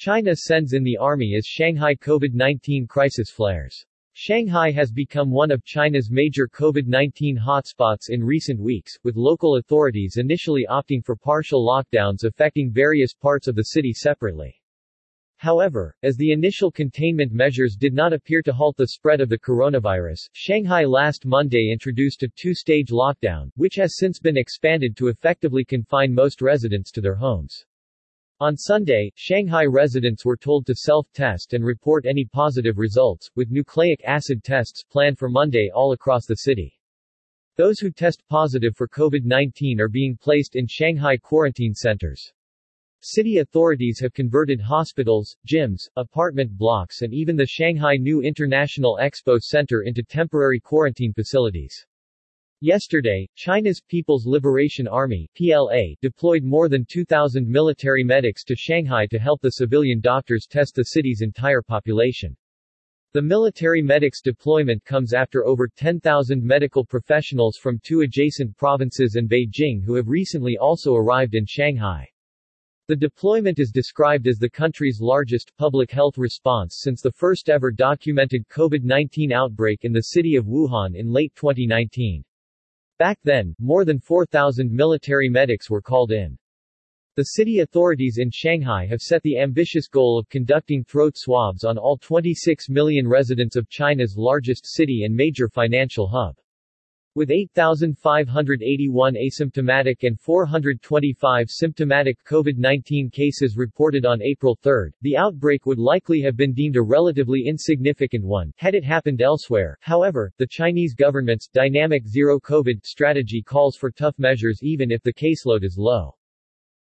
China sends in the army as Shanghai COVID-19 crisis flares. Shanghai has become one of China's major COVID-19 hotspots in recent weeks, with local authorities initially opting for partial lockdowns affecting various parts of the city separately. However, as the initial containment measures did not appear to halt the spread of the coronavirus, Shanghai last Monday introduced a two-stage lockdown, which has since been expanded to effectively confine most residents to their homes. On Sunday, Shanghai residents were told to self-test and report any positive results, with nucleic acid tests planned for Monday all across the city. Those who test positive for COVID-19 are being placed in Shanghai quarantine centers. City authorities have converted hospitals, gyms, apartment blocks and even the Shanghai New International Expo Center into temporary quarantine facilities. Yesterday, China's People's Liberation Army PLA deployed more than 2,000 military medics to Shanghai to help the civilian doctors test the city's entire population. The military medics deployment comes after over 10,000 medical professionals from two adjacent provinces and Beijing who have recently also arrived in Shanghai. The deployment is described as the country's largest public health response since the first ever documented COVID-19 outbreak in the city of Wuhan in late 2019. Back then, more than 4,000 military medics were called in. The city authorities in Shanghai have set the ambitious goal of conducting throat swabs on all 26 million residents of China's largest city and major financial hub. With 8,581 asymptomatic and 425 symptomatic COVID-19 cases reported on April 3, the outbreak would likely have been deemed a relatively insignificant one, had it happened elsewhere. However, the Chinese government's dynamic zero-COVID strategy calls for tough measures even if the caseload is low.